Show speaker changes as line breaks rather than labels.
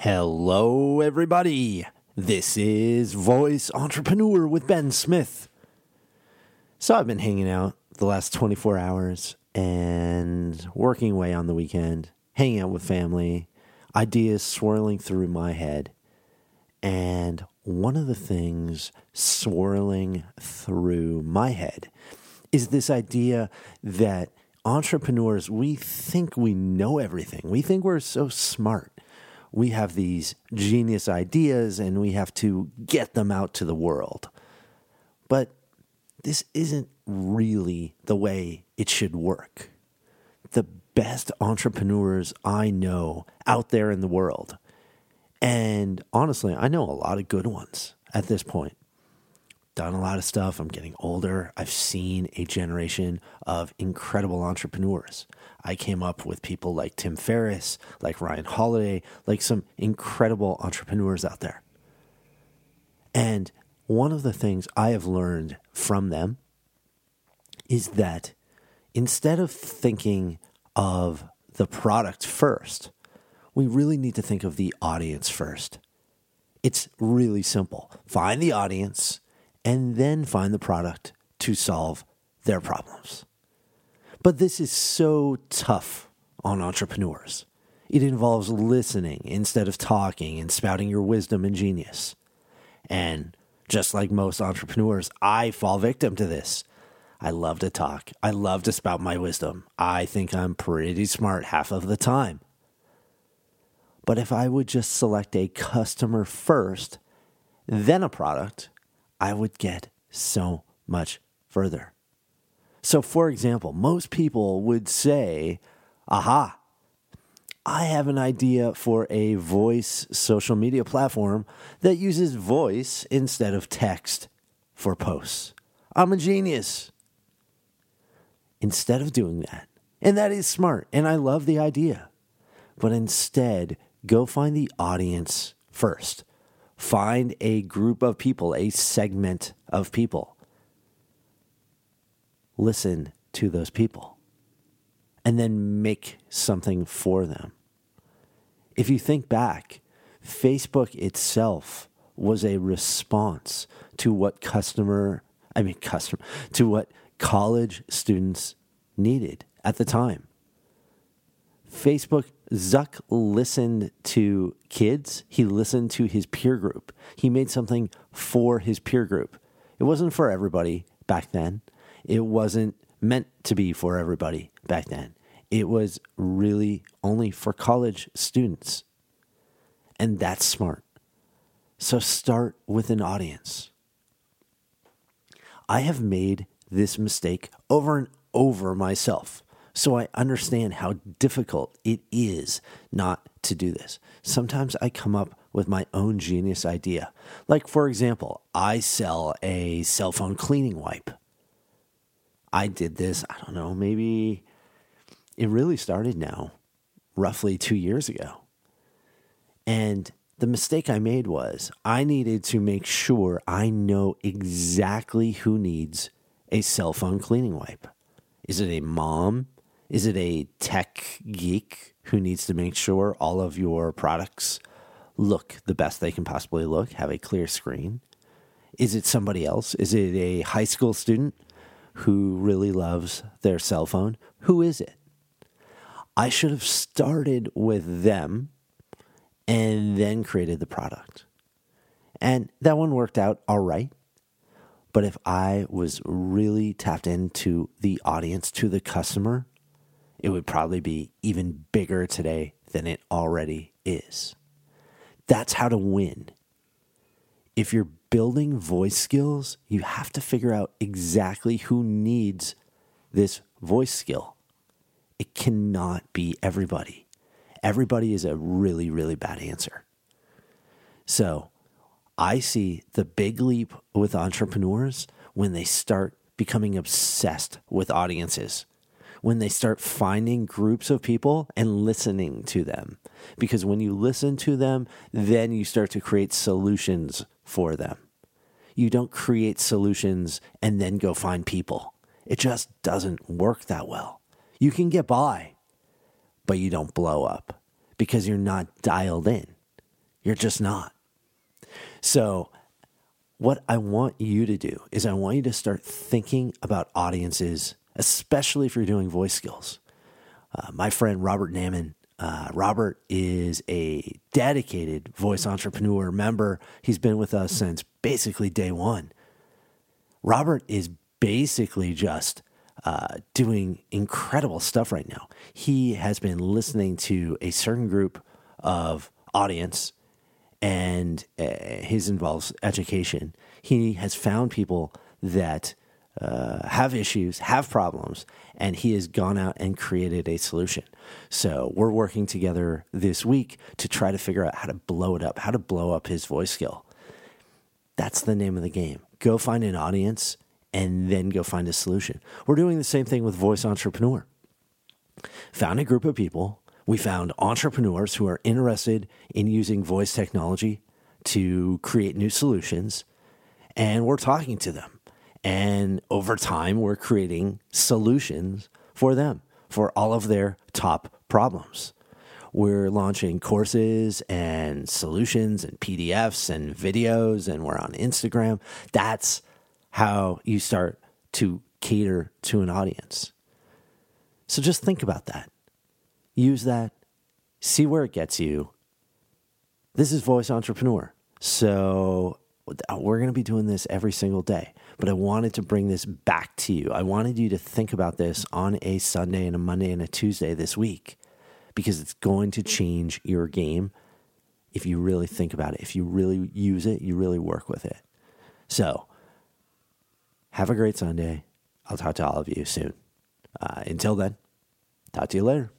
Hello, everybody. This is Voice Entrepreneur with Ben Smith. So, I've been hanging out the last 24 hours and working away on the weekend, hanging out with family, ideas swirling through my head. And one of the things swirling through my head is this idea that entrepreneurs, we think we know everything. We think we're so smart. We have these genius ideas and we have to get them out to the world. But this isn't really the way it should work. The best entrepreneurs I know out there in the world, and honestly, I know a lot of good ones at this point done a lot of stuff. I'm getting older. I've seen a generation of incredible entrepreneurs. I came up with people like Tim Ferriss, like Ryan Holiday, like some incredible entrepreneurs out there. And one of the things I have learned from them is that instead of thinking of the product first, we really need to think of the audience first. It's really simple. Find the audience and then find the product to solve their problems. But this is so tough on entrepreneurs. It involves listening instead of talking and spouting your wisdom and genius. And just like most entrepreneurs, I fall victim to this. I love to talk. I love to spout my wisdom. I think I'm pretty smart half of the time. But if I would just select a customer first, then a product, I would get so much further. So, for example, most people would say, aha, I have an idea for a voice social media platform that uses voice instead of text for posts. I'm a genius. Instead of doing that, and that is smart, and I love the idea, but instead, go find the audience first. Find a group of people, a segment of people. Listen to those people and then make something for them. If you think back, Facebook itself was a response to what customer, I mean, customer, to what college students needed at the time. Facebook, Zuck listened to kids. He listened to his peer group. He made something for his peer group. It wasn't for everybody back then. It wasn't meant to be for everybody back then. It was really only for college students. And that's smart. So start with an audience. I have made this mistake over and over myself. So I understand how difficult it is not to do this. Sometimes I come up with my own genius idea. Like, for example, I sell a cell phone cleaning wipe. I did this, I don't know, maybe it really started now, roughly two years ago. And the mistake I made was I needed to make sure I know exactly who needs a cell phone cleaning wipe. Is it a mom? Is it a tech geek who needs to make sure all of your products look the best they can possibly look, have a clear screen? Is it somebody else? Is it a high school student who really loves their cell phone? Who is it? I should have started with them and then created the product. And that one worked out all right. But if I was really tapped into the audience, to the customer, it would probably be even bigger today than it already is. That's how to win. If you're building voice skills, you have to figure out exactly who needs this voice skill. It cannot be everybody. Everybody is a really, really bad answer. So I see the big leap with entrepreneurs when they start becoming obsessed with audiences when they start finding groups of people and listening to them. Because when you listen to them, then you start to create solutions for them. You don't create solutions and then go find people. It just doesn't work that well. You can get by, but you don't blow up because you're not dialed in. You're just not. So, what I want you to do is I want you to start thinking about audiences, especially if you're doing voice skills. Uh, my friend Robert Naiman, uh, Robert is a dedicated voice entrepreneur member. He's been with us since basically day one. Robert is basically just uh, doing incredible stuff right now. He has been listening to a certain group of audience, and uh, his involves education. He has found people that uh, have issues, have problems, and he has gone out and created a solution. So we're working together this week to try to figure out how to blow it up, how to blow up his voice skill. That's the name of the game. Go find an audience and then go find a solution. We're doing the same thing with Voice Entrepreneur. Found a group of people. We found entrepreneurs who are interested in using voice technology to create new solutions, and we're talking to them and over time, we're creating solutions for them for all of their top problems. We're launching courses and solutions and PDFs and videos, and we're on Instagram. That's how you start to cater to an audience. So just think about that. Use that, see where it gets you. This is Voice Entrepreneur. So we're going to be doing this every single day but I wanted to bring this back to you. I wanted you to think about this on a Sunday and a Monday and a Tuesday this week because it's going to change your game if you really think about it. If you really use it, you really work with it. So, have a great Sunday. I'll talk to all of you soon. Uh, until then, talk to you later.